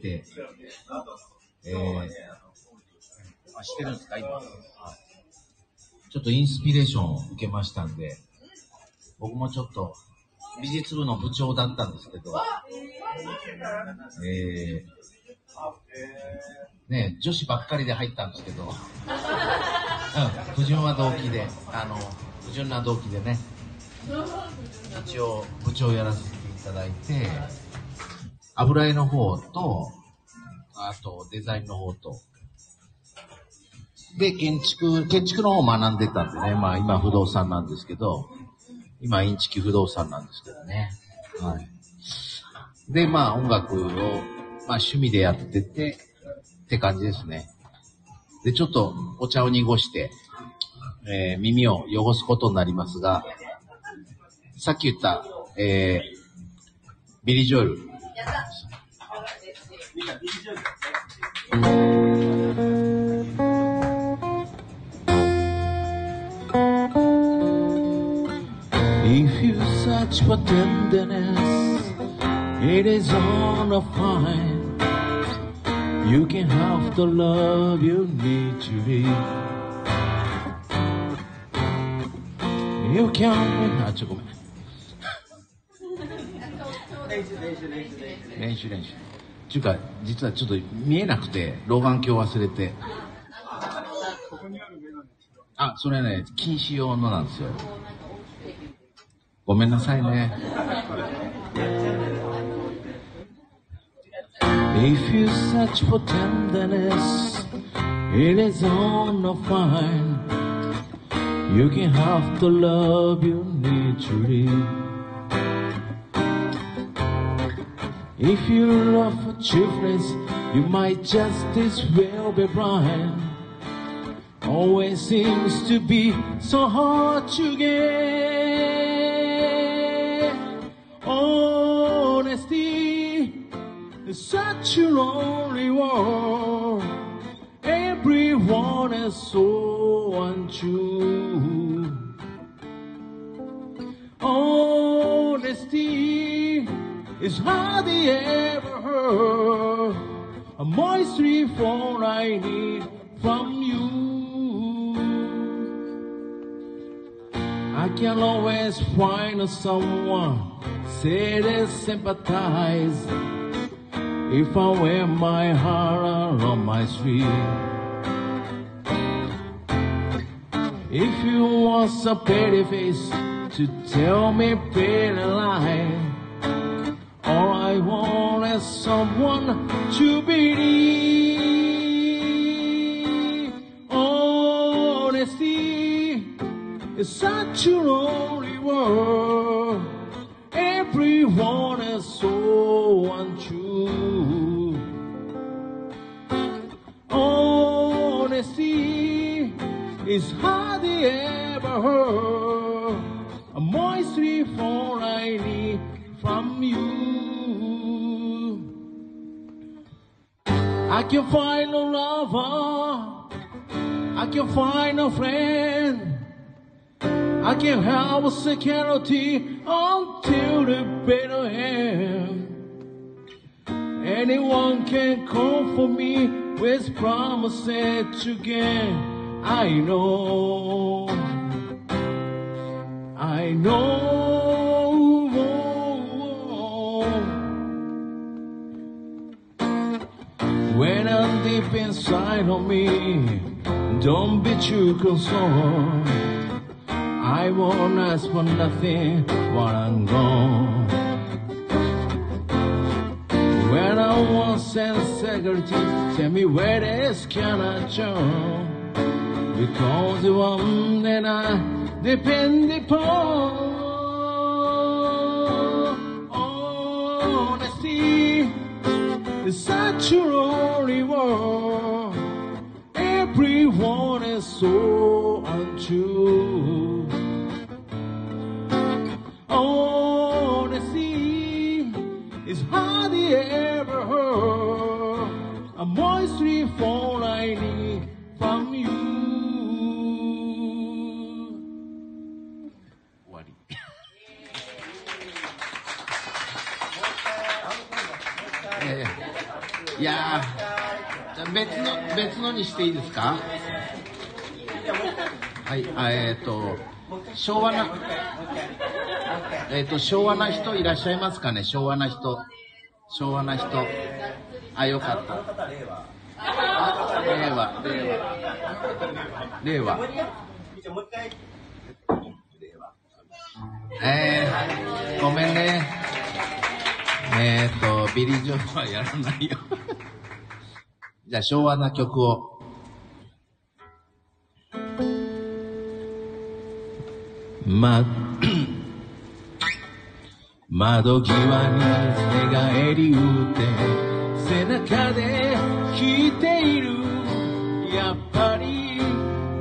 て、えー、あ、してるんですか、今。ちょっとインスピレーションを受けましたんで、僕もちょっと美術部の部長だったんですけど、えー、ね女子ばっかりで入ったんですけど、うん、不純は動機で、あの、不純な動機でね、一応部長やらせていただいて、油絵の方と、あとデザインの方と、で、建築、建築の方を学んでたんでね、まあ今不動産なんですけど、今インチキ不動産なんですけどね。はい。で、まあ音楽を、まあ趣味でやってて、って感じですね。で、ちょっとお茶を濁して、えー、耳を汚すことになりますが、さっき言った、えー、ビリジョエル。If you search for tenderness, it is on a fine. You can have the love you need to be. You can. 아, 조금만. 習練習。っていうか、実はちょっと見えなくて、老眼鏡忘れて。あ、それね、禁止用のなんですよ。ごめんなさいね。If you search for tenderness, it is on a fine. You can have the love you need to live. If you love cheapness, you might just as well be blind. Always seems to be so hard to get. Honesty it's such a lonely world. Everyone is so untrue. Honesty is hardly ever heard. A moisture for I need from you. I can always find someone say they sympathize if I wear my heart on my sleeve. If you want a pretty face to tell me pretty lie, all I someone to believe. Honesty is such a lonely world. Everyone is so untrue. Honesty is hardly ever heard. A moisture for I need from you. I can find a lover. I can find a friend. I can have a security until the better end. Anyone can come for me with promises again. I know, I know. Inside of me, don't be too concerned. I won't ask for nothing while I'm gone. When I want sincerity, tell me where else can I turn? Because the one that I depend upon. Honesty is such a lonely Everyone is so untrue. Honesty is hardly ever heard. A moisture for I need していいですか？はい、あえっ、と、昭和な、えっ、と、昭和な人いらっしゃいますかね？昭和な人。昭和な人。あ、よかった。令和、令和。令和。えー、ごめんね。えっ、と、ビリー・ジョーはやらないよ。じゃあ、昭和な曲を。ま、窓際に寝返り打って背中で聞いている。やっぱり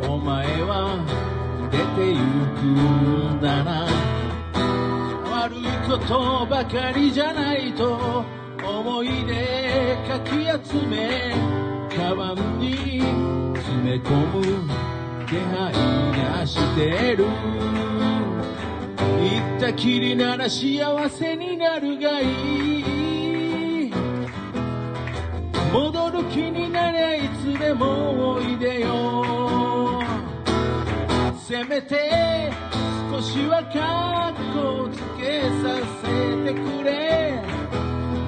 お前は出てゆくんだな悪いことばかりじゃないと思い出かき集めカバンに詰め込む。気配がしてる言ったきりなら幸せになるがいい。戻る気になりゃいつでもおいでよ。せめて少しはカッコつけさせてくれ。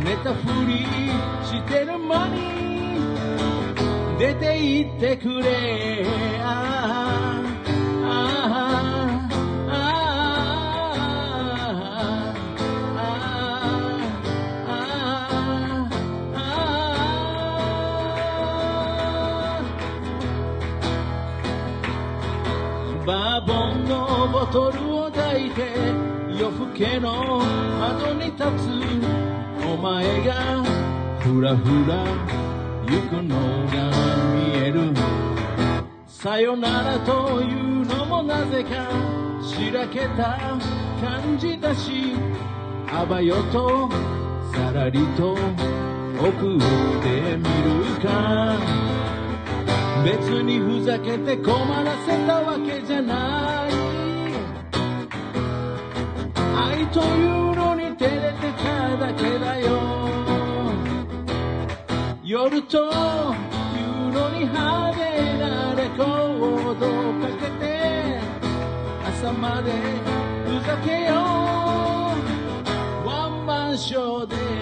寝たふりしてる間に出て行ってくれ。あああああバーボンのボトルを抱いて夜更けの窓に立つお前がふらふら行くのがさよならというのもなぜかしらけた感じだしあばよとさらりと送ってみるか。別にふざけて困らせたわけじゃない。愛というのに照れてただけだよ。夜とに派手なレコードをかけて朝までふざけよう。ワンマンショーで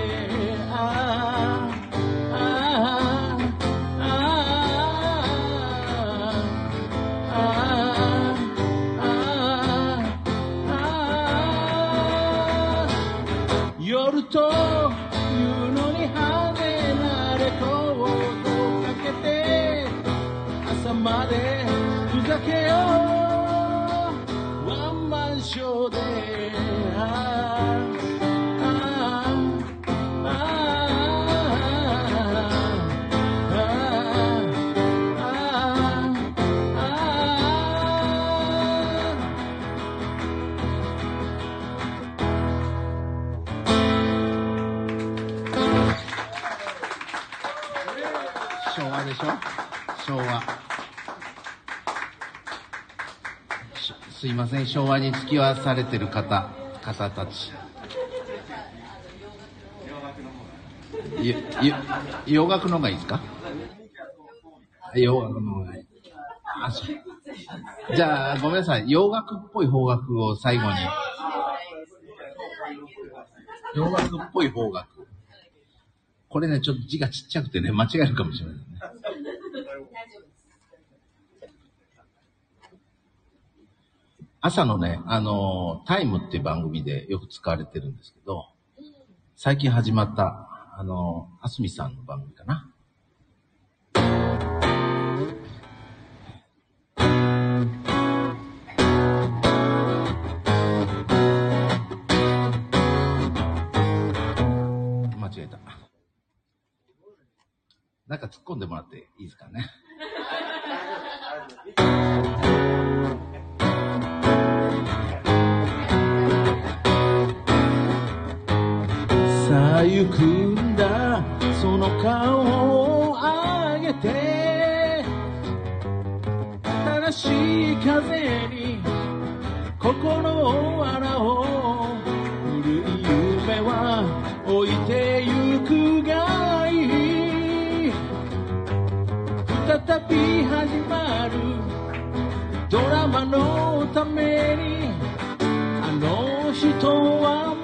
ません。昭和に付き合わされてる方方たち。洋楽の方がいいですか？洋楽の方がいい。あそう。じゃあごめんなさい。洋楽っぽい邦楽を最後に。洋楽っぽい邦楽これね、ちょっと字がちっちゃくてね、間違えるかもしれない。ね。朝のね、あの、タイムっていう番組でよく使われてるんですけど、最近始まった、あの、あすみさんの番組かな。間違えた。なんか突っ込んでもらっていいですかね。ゆくんだ。その顔を上げて。新しい風に心を洗おう古い夢は置いてゆくがいい。再び始まる。ドラマのために。あの人は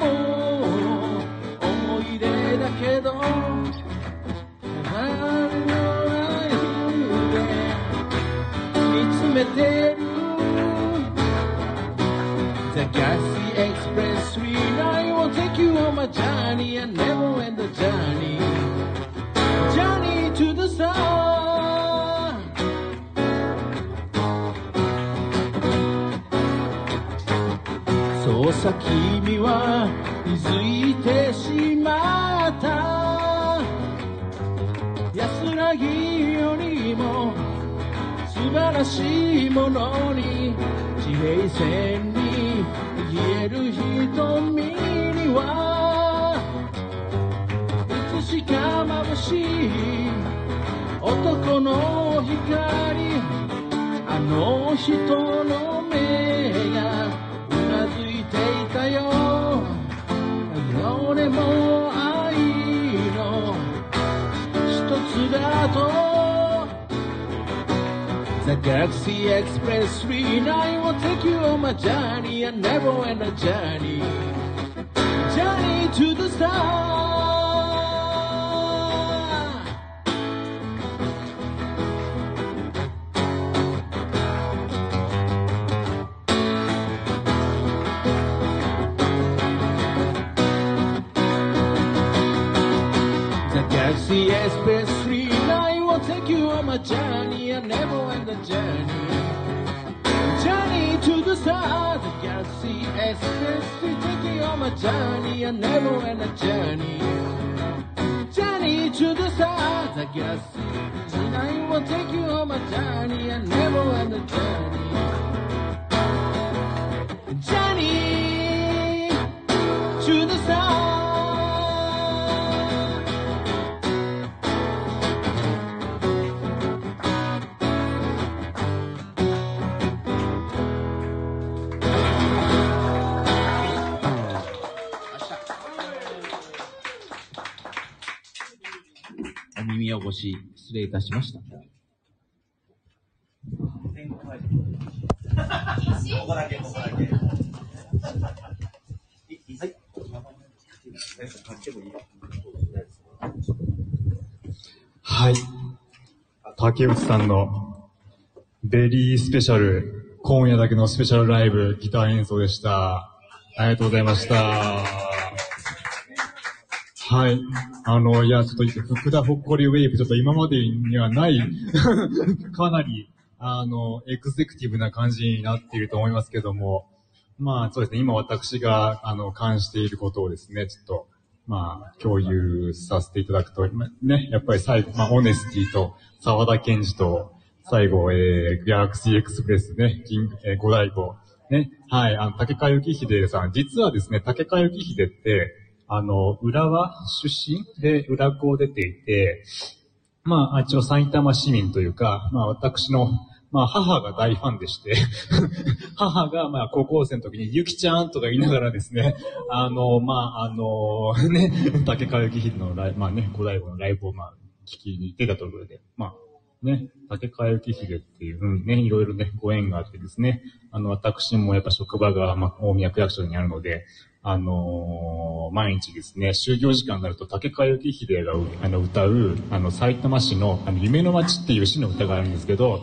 君は気づいてしまった。安らぎよりも素晴らしいものに地平線に消える瞳には。いつしか眩しい男の光。あの人の なずいていたよ俺も愛の一つだと The Galaxy Express 39 will take you on my journey and never end a journey Journey to the star 「 You on my journey and never end the journey. Journey to the star The Galaxy Express will take you on my journey and never end the journey. Journey to the star The Galaxy 39 will take you on my journey and never end the journey. Journey to the star し失礼いたしました。ここだけ、ここだけ。はい。はい。竹内さんのベリースペシャル、今夜だけのスペシャルライブ、ギター演奏でした。ありがとうございました。はい。あの、いや、ちょっと、福田ほっこりウェーブ、ちょっと今までにはない、かなり、あの、エグゼクティブな感じになっていると思いますけども、まあ、そうですね、今私が、あの、感じていることをですね、ちょっと、まあ、共有させていただくと、ね、やっぱり最後、まあ、オネスティと、沢田健二と、最後、えー、ギャラクシーエクスプレスね、銀、えー、五大悟、ね、はい、あの、竹川幸秀さん、実はですね、竹川幸秀って、あの、浦和出身で浦校を出ていて、まあ、一応埼玉市民というか、まあ私の、まあ母が大ファンでして、母がまあ高校生の時にゆきちゃんとか言いながらですね、あの、まああの、ね、竹川幸秀のライブ、まあね、古代語のライブをまあ聞きに行ってたところで、まあね、竹川幸秀っていう、うん、ね、いろいろね、ご縁があってですね、あの、私もやっぱ職場が、まあ、大宮区役所にあるので、あのー毎日ですね、就業時間になると竹川幸秀があの歌う、あの、埼玉市の、あの、夢の街っていう市の歌があるんですけど、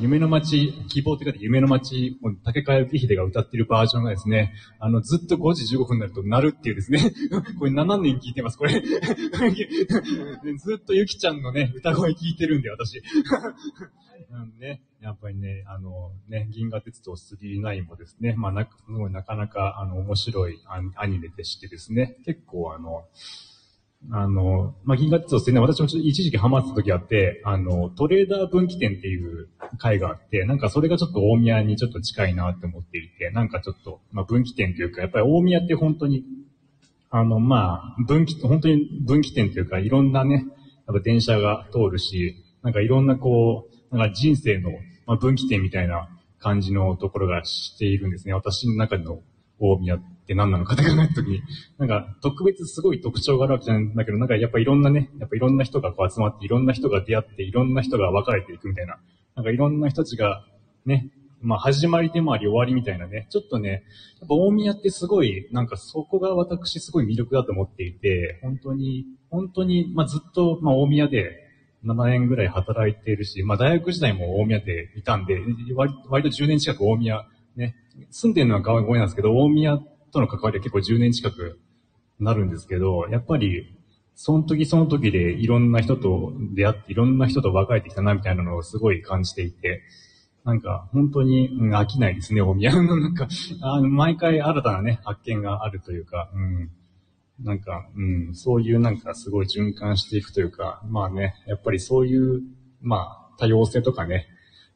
夢の街、希望って書いて夢の街、竹川幸秀が歌ってるバージョンがですね、あの、ずっと5時15分になると鳴るっていうですね、これ7年聞いてます、これ。ずっとゆきちゃんのね、歌声聞いてるんで、私。うんね、やっぱりね、あの、ね、銀河鉄道39もですね、まあな、なかなか、あの、面白いアニメでしてですね、結構あの、あの、まあ、銀河鉄道ってね、私もちょっと一時期ハマってた時あって、あの、トレーダー分岐点っていう会があって、なんかそれがちょっと大宮にちょっと近いなって思っていて、なんかちょっと、まあ、分岐点というか、やっぱり大宮って本当に、あの、まあ、分岐、本当に分岐点というか、いろんなね、やっぱ電車が通るし、なんかいろんなこう、なんか人生の、まあ、分岐点みたいな感じのところがしているんですね。私の中の大宮って何なのかって考えたときに、なんか特別すごい特徴があるわけじゃないんだけど、なんかやっぱいろんなね、やっぱいろんな人がこう集まって、いろんな人が出会って、いろんな人が別れていくみたいな、なんかいろんな人たちがね、まあ始まりでもあり終わりみたいなね、ちょっとね、やっぱ大宮ってすごい、なんかそこが私すごい魅力だと思っていて、本当に、本当に、まあずっと、まあ大宮で7年ぐらい働いているし、まあ大学時代も大宮でいたんで、割割と10年近く大宮、ね、住んでるのは川越なんですけど、大宮との関わりは結構10年近くなるんですけど、やっぱり、その時その時でいろんな人と出会って、いろんな人と別れてきたなみたいなのをすごい感じていて、なんか、本当に、うん、飽きないですね、大宮の。なんか、あの、毎回新たなね、発見があるというか、うん。なんか、うん、そういうなんかすごい循環していくというか、まあね、やっぱりそういう、まあ、多様性とかね、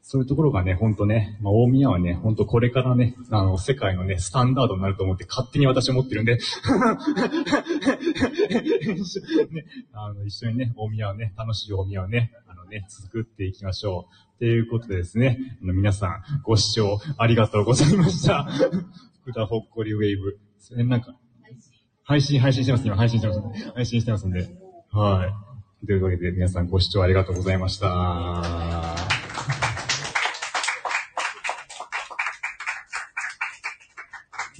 そういうところがね、ほんとね、まあ、大宮はね、ほんとこれからね、あの、世界のね、スタンダードになると思って勝手に私思ってるんで、ね、あの、一緒にね、大宮はね、楽しい大宮をね、あのね、作っていきましょう。ということでですね、あの皆さん、ご視聴ありがとうございました。福田ほっこりウェーブ。それなんか、配信、配信してます。今配信してます。配信してますんで。はい。というわけで皆さんご視聴ありがとうございました。